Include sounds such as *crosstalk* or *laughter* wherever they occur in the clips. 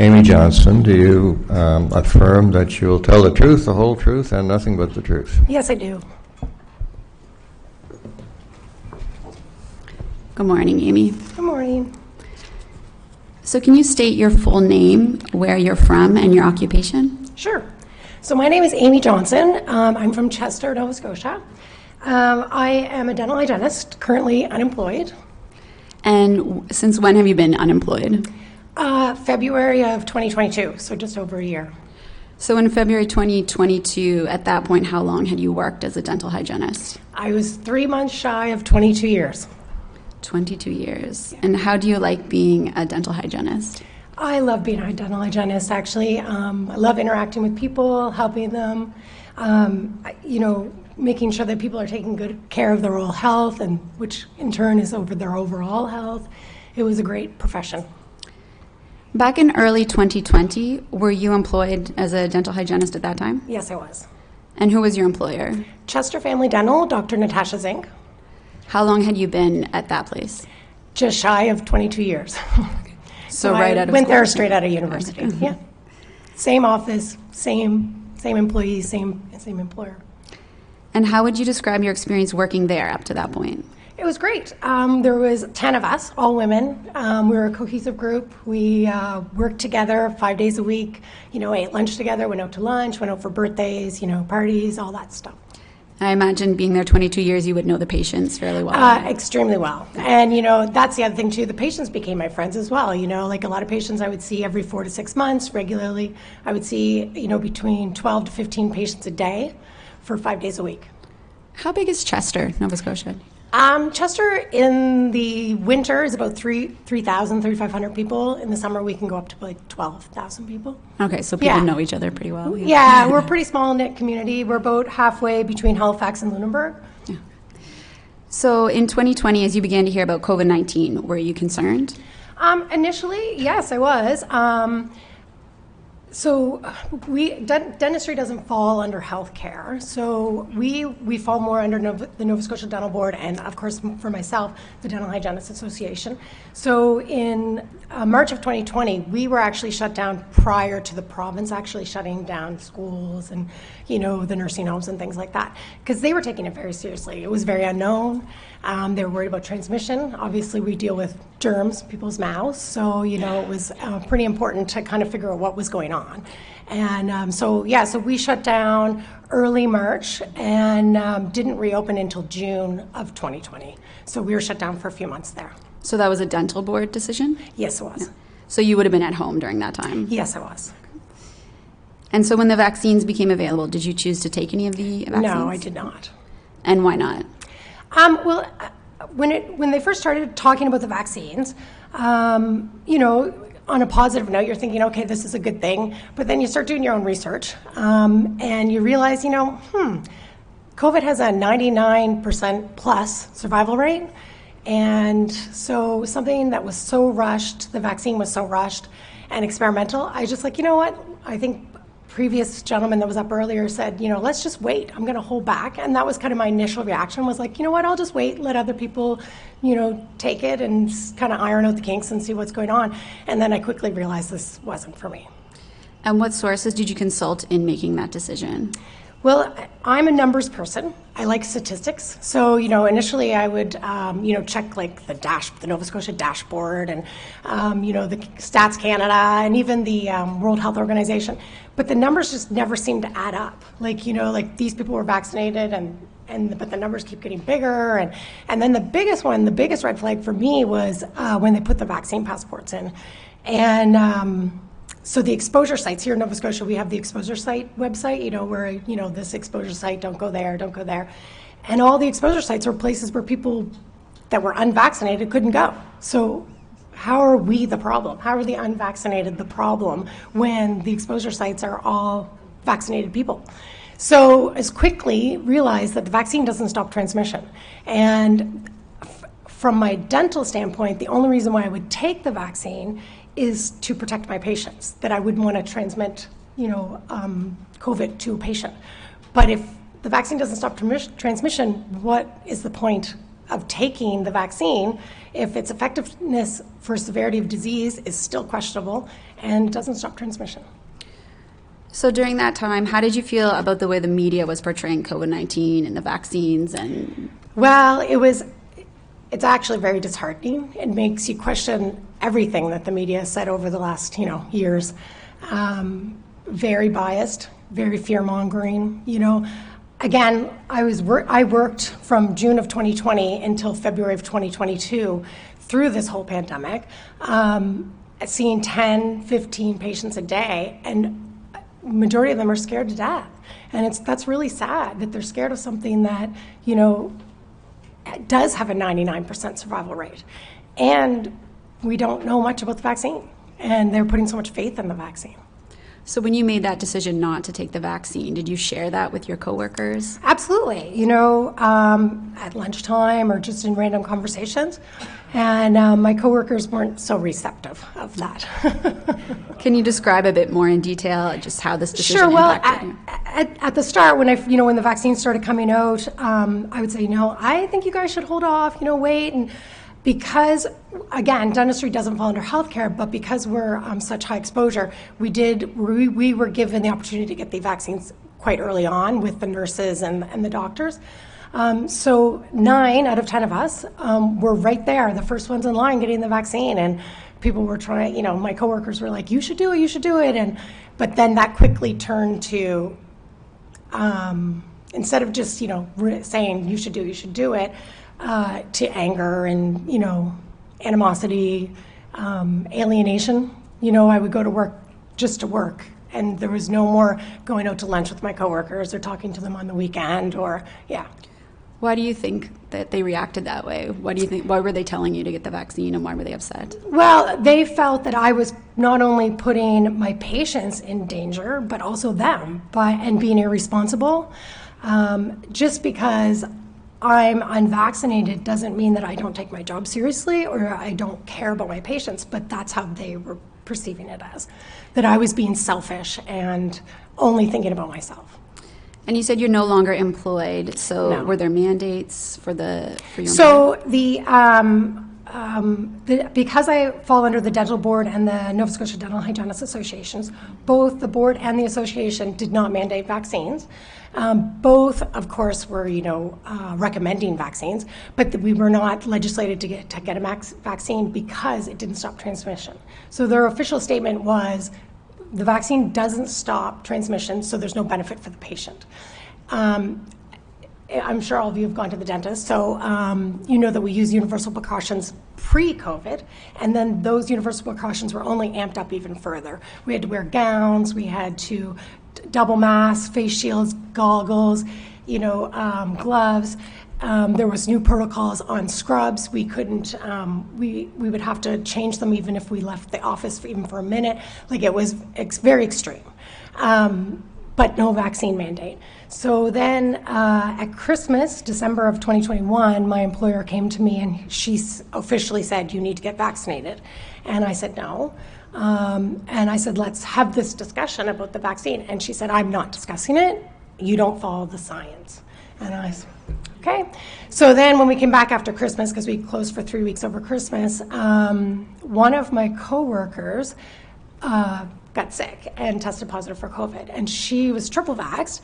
Amie Johnson, do you um, affirm that you'll tell the truth, the whole truth, and nothing but the truth? Yes, I do. Good morning, Amy. Good morning. So, can you state your full name, where you're from, and your occupation? Sure. So my name is Amie Johnson. Um, I'm from Chester, Nova Scotia. Um, I am a dental hygienist, currently unemployed. And w- since when have you been unemployed? Uh, February of 2022, so just over a year. So, in February 2022, at that point, how long had you worked as a dental hygienist? I was three months shy of 22 years. 22 years. And how do you like being a dental hygienist? I love being a dental hygienist, actually. Um, I love interacting with people, helping them, um, you know, making sure that people are taking good care of their oral health, and which in turn is over their overall health. It was a great profession. Back in early 2020, were you employed as a dental hygienist at that time? Yes, I was. And who was your employer? Chester Family Dental, Dr. Natasha Zink, How long had you been at that place? just shy of 22 years. *laughs* So, I right out of went school. there straight out of university. *laughs* Yeah, same office, same same employees, same same employer. And how would you describe your experience working there up to that point? It was great. Um, there was 10 of us, all women. Um, we were a cohesive group. We uh, worked together five days a week, you know, ate lunch together, went out to lunch, went out for birthdays, you know, parties, all that stuff. I imagine being there 22 years, you would know the patients fairly well. Uh, extremely well. And, you know, that's the other thing, too. The patients became my friends as well. You know, like a lot of patients I would see every four to six months regularly. I would see, you know, between 12 to 15 patients a day for five days a week. How big is Chester, Nova Scotia? Um, Chester in the winter is about three, 3,000, 3,500 people. In the summer, we can go up to like 12,000 people. Okay, so people Yeah. know each other pretty well. Yeah, we're a pretty small knit community. We're about halfway between Halifax and Lunenburg. Yeah. So in 2020, as you began to hear about COVID 19, were you concerned? Um, initially, yes, I was. Um, so we den- dentistry doesn't fall under healthcare. So we we fall more under Nova, the Nova Scotia Dental Board, and of course for myself, the Dental Hygienists Association. So in uh, March of 2020, we were actually shut down prior to the province actually shutting down schools and you know the nursing homes and things like that because they were taking it very seriously. It was very unknown. Um, they were worried about transmission. Obviously, we deal with germs, people's mouths, so you know it was uh, pretty important to kind of figure out what was going on. And um, so, yeah, so we shut down early March and um, didn't reopen until June of 2020. So we were shut down for a few months there. So that was a dental board decision? Yes, it was. So you would have been at home during that time? Yes, I was. And so when the vaccines became available, did you choose to take any of the vaccines? No, I did not. And why not? Um, well, when it when they first started talking about the vaccines, um, you know, on a positive note, you're thinking, okay, this is a good thing. But then you start doing your own research, um, and you realize, you know, hmm, COVID has a 99% plus survival rate. And so something that was so rushed, the vaccine was so rushed and experimental, I just like, you know what? I think previous gentleman that was up earlier said, you know, let's just wait. I'm going to hold back. And that was kind of my initial reaction was like, you know what? I'll just wait, let other people, you know, take it and kind of iron out the kinks and see what's going on. And then I quickly realized this wasn't for me. And what sources did you consult in making that decision? Well, I'm a numbers person. I like statistics. So, you know, initially I would, um, you know, check like the dash, the Nova Scotia dashboard, and um, you know, the Stats Canada, and even the um, World Health Organization. But the numbers just never seem to add up. Like, you know, like these people were vaccinated, and and but the numbers keep getting bigger, and and then the biggest one, the biggest red flag for me was uh, when they put the vaccine passports in, and. So the exposure sites here in Nova Scotia, we have the exposure site website, you know, where, you know, this exposure site, don't go there, don't go there. And all the exposure sites are places where people that were unvaccinated couldn't go. So how are we the problem? How are the unvaccinated the problem when the exposure sites are all vaccinated people? So as quickly realized that the vaccine doesn't stop transmission. And from my dental standpoint, the only reason why I would take the vaccine is to protect my patients, that I wouldn't want to transmit, you know, um, COVID to a patient. But if the vaccine doesn't stop transmis- transmission, what is the point of taking the vaccine if its effectiveness for severity of disease is still questionable and doesn't stop transmission. So during that time, how did you feel about the way the media was portraying COVID 19 and the vaccines and Well, it was, it's actually very disheartening. It makes you question everything that the media said over the last, you know, years. Um, very biased, very fear mongering, you know. Again, I was wor- I worked from June of 2020 until February of 2022 through this whole pandemic, um, seeing 10, 15 patients a day, and majority of them are scared to death. And it's that's really sad that they're scared of something that, you know, does have a 99% survival rate. And we don't know much about the vaccine. And they're putting so much faith in the vaccine. so when you made that decision not to take the vaccine, did you share that with your coworkers? Absolutely. You know, um, at lunchtime or just in random conversations. And um, my coworkers weren't so receptive of that. *laughs* Can you describe a bit more in detail just how this decision Sure. Well, at, at, at the start, when I, you know, when the vaccine started coming out, um, I would say, you know, I think you guys should hold off, you know, wait, and because again, dentistry doesn't fall under healthcare, but because we're um, such high exposure, we did we, we were given the opportunity to get the vaccines quite early on with the nurses and and the doctors. Um, so nine out of ten of us um, were right there, the first ones in line getting the vaccine, and people were trying. You know, my coworkers were like, "You should do it, you should do it," and but then that quickly turned to um, instead of just you know saying you should do it, you should do it uh, to anger and you know animosity um, alienation you know i would go to work just to work and there was no more going out to lunch with my coworkers or talking to them on the weekend or yeah Why do you think that they reacted that way? Why do you think? Why were they telling you to get the vaccine, and why were they upset? Well, they felt that I was not only putting my patients in danger, but also them by and being irresponsible. Um, just because I'm unvaccinated doesn't mean that I don't take my job seriously or I don't care about my patients, but that's how they were perceiving it as that I was being selfish and only thinking about myself. And you said you're no longer employed. So No. were there mandates for the for your So the, um, um, the, because I fall under the dental board and the Nova Scotia Dental Hygienists Associations, both the board and the association did not mandate vaccines. Um, both, of course, were you know uh, recommending vaccines, but we were not legislated to get to get a max vaccine because it didn't stop transmission. So their official statement was the vaccine doesn't stop transmission, so there's no benefit for the patient. Um, I'm sure all of you have gone to the dentist, so um, you know that we use universal precautions pre-COVID, and then those universal precautions were only amped up even further. We had to wear gowns, we had to double mask, face shields, goggles, you know, um, gloves. Um, there was new protocols on scrubs. We couldn't. Um, we we would have to change them even if we left the office for, even for a minute. Like it was ex- very extreme. Um, but no vaccine mandate. So then uh, at Christmas, December of 2021, my employer came to me and she officially said, You need to get vaccinated. And I said, No. Um, and I said, Let's have this discussion about the vaccine. And she said, I'm not discussing it. You don't follow the science. And I said, Okay. So then when we came back after Christmas, because we closed for three weeks over Christmas, um, one of my coworkers, uh, got sick and tested positive for COVID. And she was triple vaxxed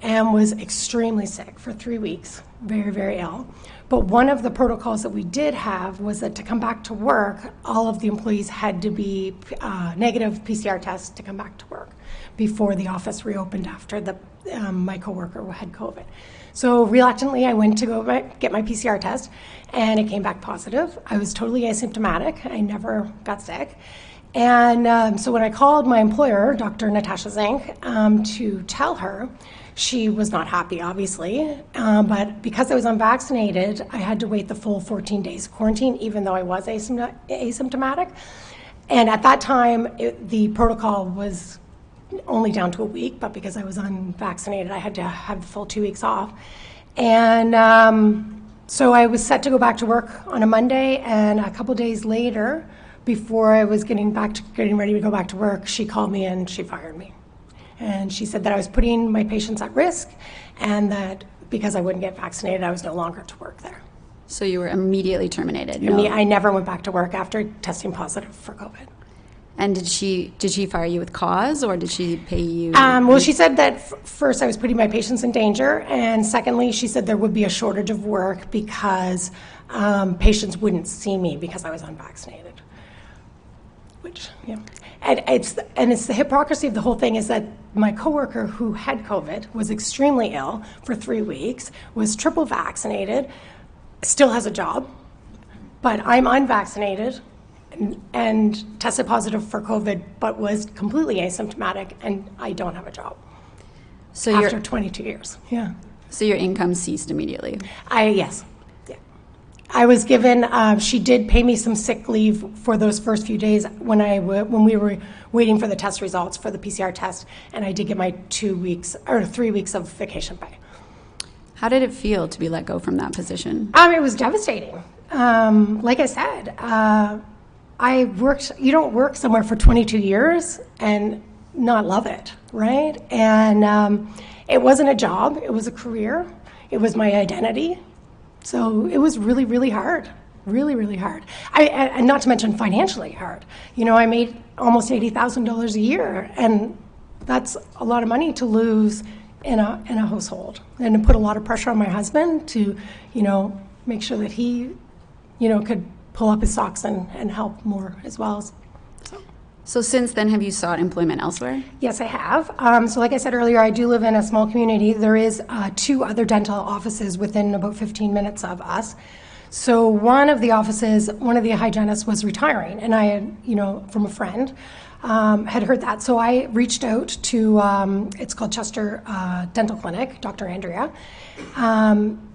and was extremely sick for three weeks, very, very ill. But one of the protocols that we did have was that to come back to work, all of the employees had to be uh, negative PCR tests to come back to work before the office reopened after the, um, my coworker had COVID. So reluctantly, I went to go get my PCR test, and it came back positive. I was totally asymptomatic. I never got sick. And um, so when I called my employer, Dr. Natasha Zink, um, to tell her, she was not happy, obviously. Um, but because I was unvaccinated, I had to wait the full 14 days quarantine, even though I was asympt- asymptomatic. And at that time, it, the protocol was only down to a week, but because I was unvaccinated, I had to have the full two weeks off. And um, so I was set to go back to work on a Monday, and a couple days later, before I was getting back to getting ready to go back to work, she called me and she fired me. And she said that I was putting my patients at risk, and that because I wouldn't get vaccinated, I was no longer to work there. So you were immediately terminated. I No. I never went back to work after testing positive for COVID. And did she did she fire you with cause or did she pay you? Um, well, she said that f- first I was putting my patients in danger, and secondly, she said there would be a shortage of work because um, patients wouldn't see me because I was unvaccinated. Which, yeah, and it's and it's the hypocrisy of the whole thing is that my coworker who had COVID was extremely ill for three weeks, was triple vaccinated, still has a job, but I'm unvaccinated and, and tested positive for COVID, but was completely asymptomatic, and I don't have a job so after your 22 years. Yeah. so your income ceased immediately. I yes. I was given. Uh, she did pay me some sick leave for those first few days when I w- when we were waiting for the test results for the PCR test, and I did get my two weeks or three weeks of vacation pay. How did it feel to be let go from that position? Um, it was devastating. Um, like I said, uh, I worked. You don't work somewhere for 22 years and not love it, right? And um, it wasn't a job. It was a career. It was my identity. So it was really, really hard. Really, really hard. I, and not to mention financially hard. You know, I made almost eighty thousand dollars a year, and that's a lot of money to lose in a in a household, and to put a lot of pressure on my husband to, you know, make sure that he, you know, could pull up his socks and, and help more as well. So. Since then, have you sought employment elsewhere? Yes, I have. Um, so, like I said earlier, I do live in a small community. There is uh, two other dental offices within about 15 minutes of us. So, one of the offices, one of the hygienists was retiring, and I had, you know, from a friend, um, had heard that. So, I reached out to, um, it's called Chester uh, Dental Clinic, Dr. Andrea,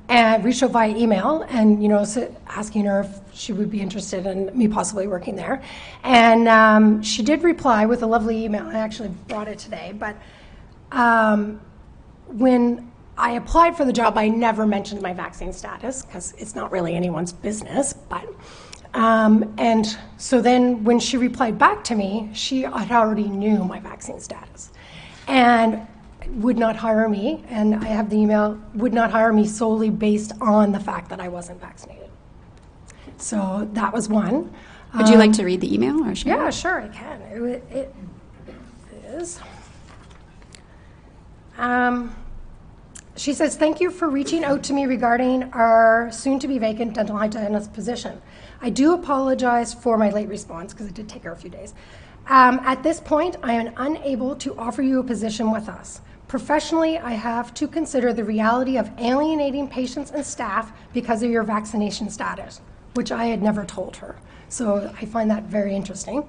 and reached out via email and, you know, asking her if she would be interested in me possibly working there. And um, she did reply with a lovely email. I actually brought it today, but um, when I applied for the job, I never mentioned my vaccine status because it's not really anyone's business. But um, and so then when she replied back to me, she had already knew my vaccine status, and would not hire me. And I have the email would not hire me solely based on the fact that I wasn't vaccinated. So that was one. Would you like to read the email or? Yeah, sure, I can. It, it is. Um, she says, Thank you for reaching out to me regarding our soon to be vacant dental hygienist position. I do apologize for my late response because it did take her a few days. Um, at this point, I am unable to offer you a position with us. Professionally, I have to consider the reality of alienating patients and staff because of your vaccination status, which I had never told her. So I find that very interesting.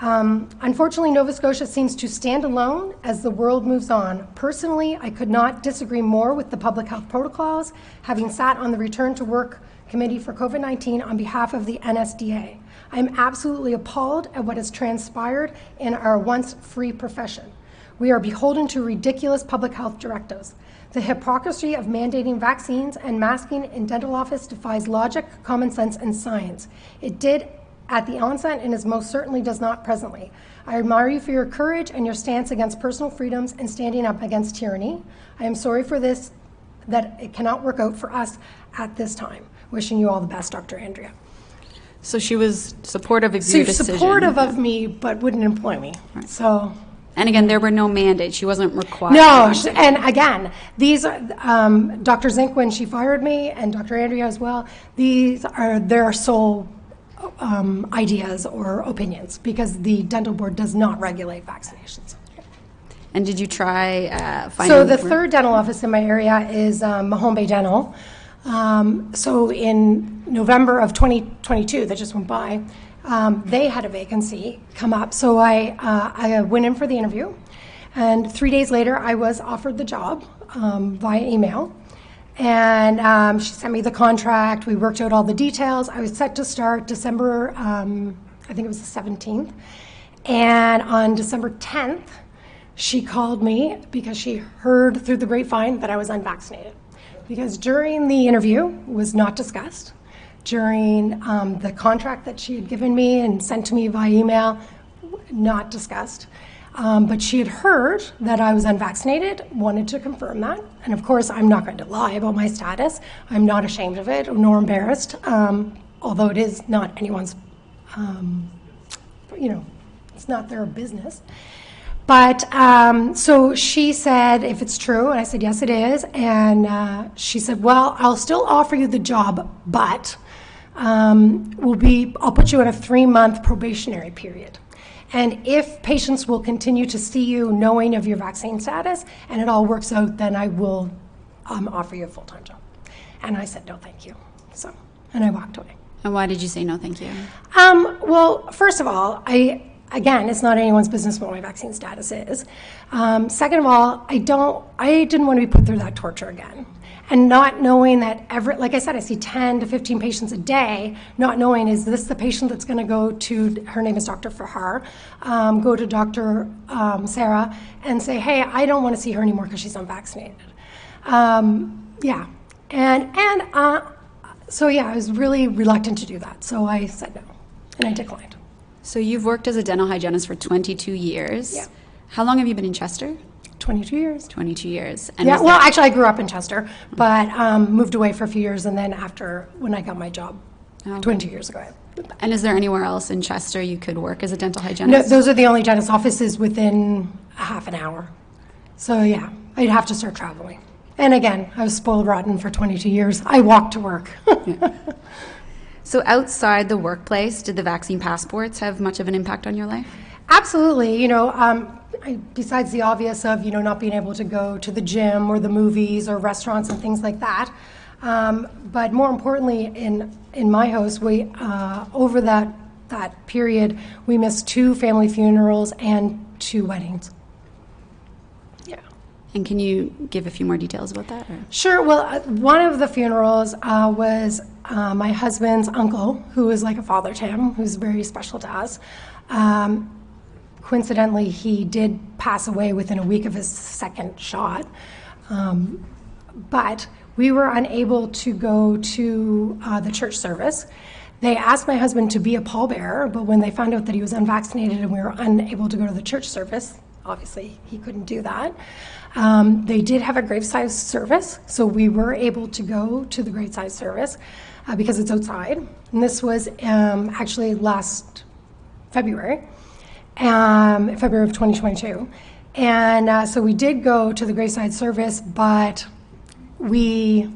Um, unfortunately, Nova Scotia seems to stand alone as the world moves on. Personally, I could not disagree more with the public health protocols, having sat on the Return to Work Committee for COVID 19 on behalf of the NSDA. I am absolutely appalled at what has transpired in our once free profession. We are beholden to ridiculous public health directives. The hypocrisy of mandating vaccines and masking in dental office defies logic, common sense, and science. It did at the onset and is most certainly does not presently. I admire you for your courage and your stance against personal freedoms and standing up against tyranny. I am sorry for this, that it cannot work out for us at this time. Wishing you all the best, Dr. Andrea. So she was supportive of So your decision. supportive of me, but wouldn't employ me. Right. So And again, there were no mandates. She wasn't required. No, sh- and again, these are um, Dr. Zink when she fired me, and Dr. Andrea as well. These are their sole um, ideas or opinions because the dental board does not regulate vaccinations. And did you try uh, So the third dental office in my area is um, Mahone Bay Dental. Um, so in November of 2022, that just went by, um, they had a vacancy come up. So I uh, I went in for the interview, and three days later, I was offered the job um, via email. And um, she sent me the contract. We worked out all the details. I was set to start December, um, I think it was the 17th. And on December 10th, she called me because she heard through the grapevine that I was unvaccinated. Because during the interview was not discussed. During um, the contract that she had given me and sent to me via email, not discussed. Um, but she had heard that I was unvaccinated, wanted to confirm that. And of course, I'm not going to lie about my status. I'm not ashamed of it nor embarrassed, um, although it is not anyone's, um, you know, it's not their business. But um, so she said, if it's true, and I said, yes, it is. And uh, she said, well, I'll still offer you the job, but um, will be, I'll put you in a three month probationary period. And if patients will continue to see you knowing of your vaccine status and it all works out, then I will um, offer you a full time job. And I said, no, thank you. So, and I walked away. And why did you say no, thank you? Um, well, first of all, I again, it's not anyone's business what my vaccine status is. Um, second of all, I don't, I didn't want to be put through that torture again. And not knowing that every, like I said, I see 10 to 15 patients a day, not knowing is this the patient that's going to go to, her name is Dr. Fahar, um, go to Dr. Um, Sarah and say, hey, I don't want to see her anymore because she's unvaccinated. Um, yeah. And, and, uh, so yeah, I was really reluctant to do that. So I said no and I declined. So you've worked as a dental hygienist for 22 years. Yeah. How long have you been in Chester? 22 years. 22 years. And Yeah, well, actually, I grew up in Chester, but um, moved away for a few years, and then after when I got my job, Oh. 22 years ago. And is there anywhere else in Chester you could work as a dental hygienist? No, hygienist? those are the only dentist offices within a half an hour. So yeah, I'd have to start traveling. And again, I was spoiled rotten for 22 years. I walked to work. *laughs* so outside the workplace, did the vaccine passports have much of an impact on your life? Absolutely. You know, um, I, besides the obvious of you know not being able to go to the gym or the movies or restaurants and things like that, um, but more importantly, in in my house, we uh, over that that period we missed two family funerals and two weddings. Yeah. And can you give a few more details about that? or- Sure. Well, uh, one of the funerals uh, was uh, my husband's uncle, who is like a father to him, who's very special to us. Um, coincidentally, he did pass away within a week of his second shot. Um, but we were unable to go to uh, the church service. They asked my husband to be a pallbearer, but when they found out that he was unvaccinated and we were unable to go to the church service, obviously he couldn't do that. Um, they did have a graveside service, so we were able to go to the graveside service uh, because it's outside. And this was um, actually last February, um, February of 2022. And uh, so we did go to the graveside service, but we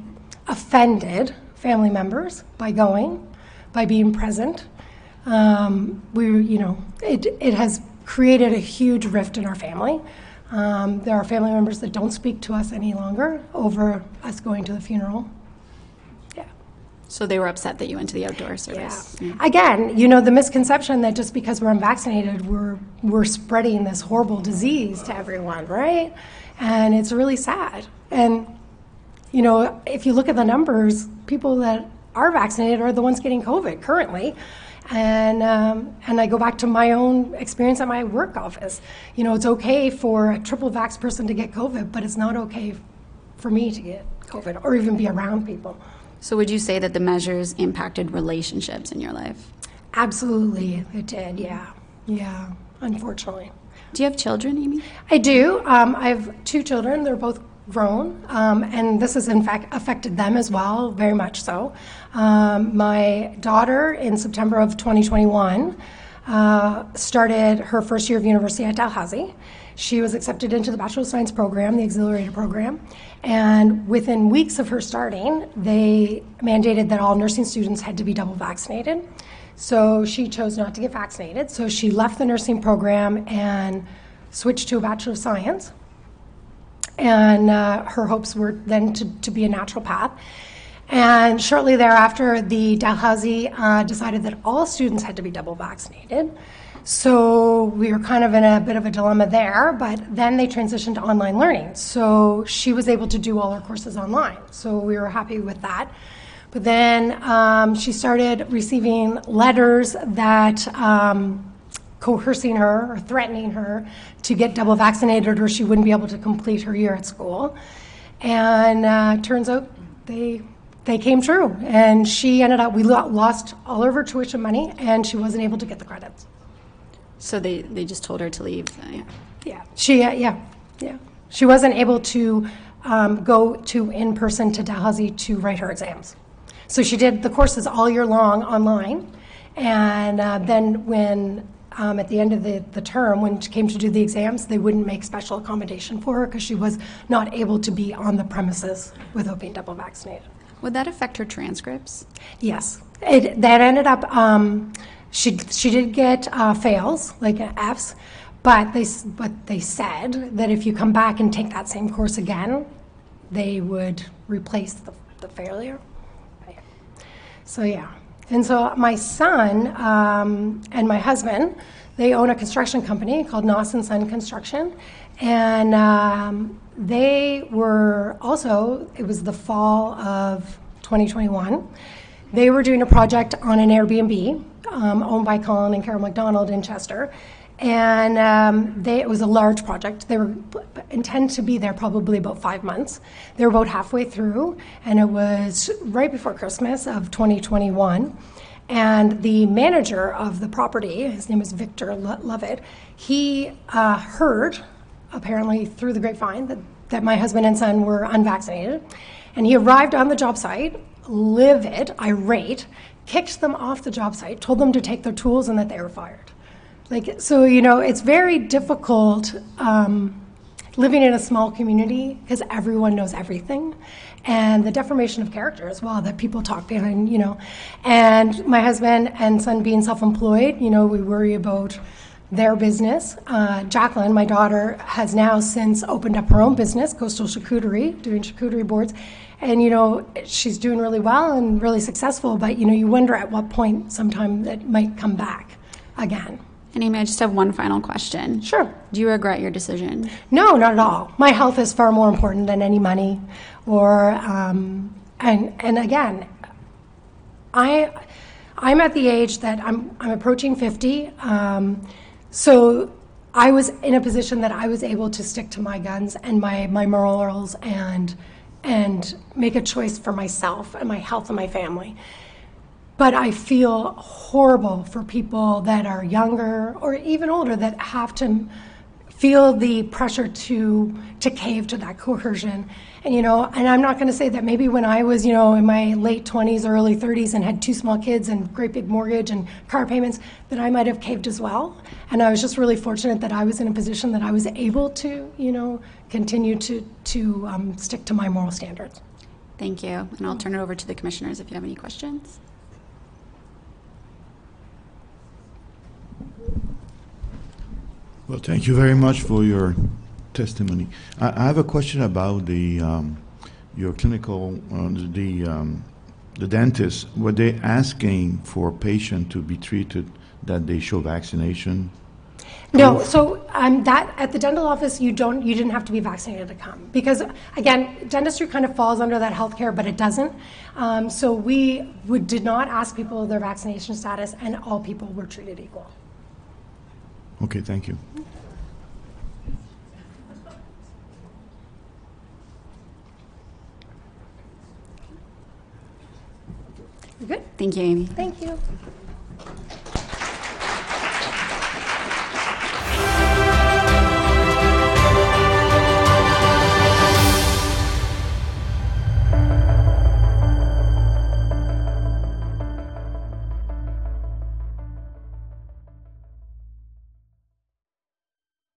offended family members by going, by being present. Um, we, you know, it, it has created a huge rift in our family. Um, there are family members that don't speak to us any longer over us going to the funeral. So they were upset that you went to the outdoor service. Yeah. Again, you know, the misconception that just because we're unvaccinated, we're, we're spreading this horrible disease to everyone, right? And it's really sad. And, you know, if you look at the numbers, people that are vaccinated are the ones getting COVID currently. And, um, and I go back to my own experience at my work office. You know, it's okay for a triple vax person to get COVID, but it's not okay for me to get COVID or even be around people. So would you say that the measures impacted relationships in your life? Absolutely, it did. Yeah, yeah. Unfortunately, Do you have children, Amie? I do. Um, I have two children. They're both grown, um, and this has in fact affected them as well, very much so. Um, my daughter, in September of 2021, uh, started her first year of university at Dalhousie. She was accepted into the Bachelor of Science program, the accelerated program, and within weeks of her starting, they mandated that all nursing students had to be double vaccinated. So she chose not to get vaccinated. So she left the nursing program and switched to a Bachelor of Science. And uh, her hopes were then to, to be a naturopath. And shortly thereafter, the Dalhousie uh, decided that all students had to be double vaccinated. So we were kind of in a bit of a dilemma there, but then they transitioned to online learning. So she was able to do all her courses online. So we were happy with that. But then um, she started receiving letters that um, coercing her or threatening her to get double vaccinated or she wouldn't be able to complete her year at school. And uh, turns out they they came true. And she ended up we lost all of her tuition money and she wasn't able to get the credits. So they, they just told her to leave. uh, yeah. Yeah, she, uh, yeah, yeah. She wasn't able to um, go to, in person to Dalhousie to write her exams. So she did the courses all year long online. And uh, then when, um, at the end of the, the term, when she came to do the exams, they wouldn't make special accommodation for her because she was not able to be on the premises without being double vaccinated. Would that affect her transcripts? Yes, it, that ended up. Um, she she did get uh, fails like Fs, but they but they said that if you come back and take that same course again, they would replace the, the failure. So yeah, and so my son um, and my husband, they own a construction company called Noss and Son Construction, and um, they were also. It was the fall of 2021. They were doing a project on an Airbnb um, owned by Colin and Carol McDonald in Chester. And um, they, it was a large project. They were intended to be there probably about five months. They were about halfway through, and it was right before Christmas of 2021. And the manager of the property, his name is Victor Lovett, he uh, heard, apparently through the grapevine, that, that my husband and son were unvaccinated. And he arrived on the job site, livid, irate, kicked them off the job site, told them to take their tools and that they were fired. Like, so, you know, it's very difficult um, living in a small community because everyone knows everything. And the deformation of character as well, that people talk behind, you know. And my husband and son being self employed, you know, we worry about their business. Uh, Jacqueline, my daughter, has now since opened up her own business, Coastal Charcuterie, doing charcuterie boards. And, you know, she's doing really well and really successful, but, you know, you wonder at what point sometime it might come back again. And Amie, I just have one final question. Sure. Do you regret your decision? No, not at all. My health is far more important than any money, or um, and and again, I I'm at the age that I'm I'm approaching fifty, um, so I was in a position that I was able to stick to my guns and my my morals and and make a choice for myself and my health and my family. But I feel horrible for people that are younger or even older that have to feel the pressure to to cave to that coercion. And you know, and I'm not going to say that maybe when I was, you know, in my late 20s or early 30s and had two small kids and great big mortgage and car payments that I might have caved as well. And I was just really fortunate that I was in a position that I was able to, you know, continue to to um, stick to my moral standards. Thank you. And I'll turn it over to the commissioners if you have any questions. Well, thank you very much for your testimony. I, I have a question about the um, your clinical uh, the um, the dentist. Were they asking for a patient to be treated that they show vaccination? No, so um, that at the dental office, you don't, you didn't have to be vaccinated to come because, again, dentistry kind of falls under that healthcare, but it doesn't. Um, so we would, did not ask people their vaccination status, and all people were treated equal. Okay, thank you. You good? Thank you, Amie. Thank you.